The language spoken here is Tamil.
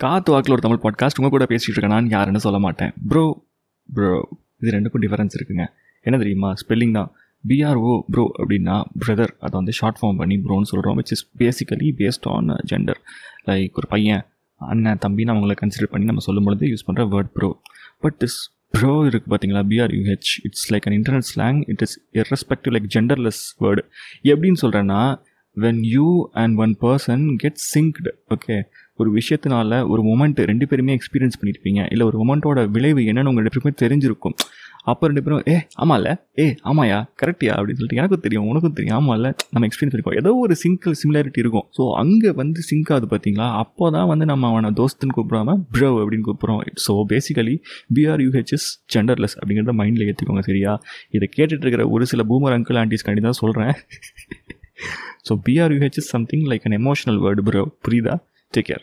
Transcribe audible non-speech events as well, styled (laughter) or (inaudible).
காத்து வாக்கில் ஒரு தமிழ் பாட்காஸ்ட் உங்கள் கூட பேசிகிட்டு இருக்கேன். நான் யாருன்னு சொல்ல மாட்டேன். ப்ரோ ப்ரோ இது ரெண்டுக்கும் டிஃபரன்ஸ் இருக்குங்க. என்ன தெரியுமா? ஸ்பெல்லிங் தான். பிஆர்ஓ ப்ரோ அப்படின்னா பிரதர் அதை வந்து ஷார்ட் ஃபார்ம் பண்ணி ப்ரோன்னு சொல்கிறோம் which is basically based on gender like ஒரு பையன் அண்ணன் தம்பின்னு அவங்கள கன்சிடர் பண்ணி நம்ம சொல்லும் பொழுது யூஸ் பண்ணுற word bro but this bro இருக்குது பார்த்தீங்களா B R U H it's like an internal slang it is irrespective like genderless word எப்படின்னு சொல்கிறேன்னா when you and one person get synced okay ஒரு விஷயத்தினால ஒரு மொமெண்ட் ரெண்டு பேருமே எக்ஸ்பீரியன்ஸ் பண்ணியிருப்பீங்க இல்லை ஒரு மொமெண்ட்டோட விளைவு என்னன்னு உங்கள் ரெண்டு பேருமே தெரிஞ்சிருக்கும். அப்போ ரெண்டு பேரும் ஏ ஆமாம்ல ஏ ஆமாயா? கரெக்டியா அப்படின்னு சொல்லிட்டு எனக்கும் தெரியும் உனக்கும் தெரியும் ஆமாம்ல நம்ம எக்ஸ்பீரியன்ஸ் பண்ணிருக்கோம். ஏதோ ஒரு சிங்கிள் சிமிலாரிட்டி இருக்கும். ஸோ அங்கே வந்து சிங்க் ஆகுது பார்த்தீங்களா அப்போ தான் வந்து நம்ம அவனை தோஸ்துன்னு கூப்பிடாம ப்ரோ அப்படின்னு கூப்பிட்றோம். ஸோ பேசிக்கலி பிஆர்யூஹெச்எஸ் ஜெண்டர்லெஸ் அப்படிங்கிறத மைண்டில் ஏற்றிக்கோங்க சரியா? இதை கேட்டுட்டு இருக்கிற ஒரு சில பூமர் அங்கிள் ஆண்டிஸ் கண்டி தான் சொல்கிறேன் (laughs) So BRUH is something like an emotional word, bro. Prida, take care.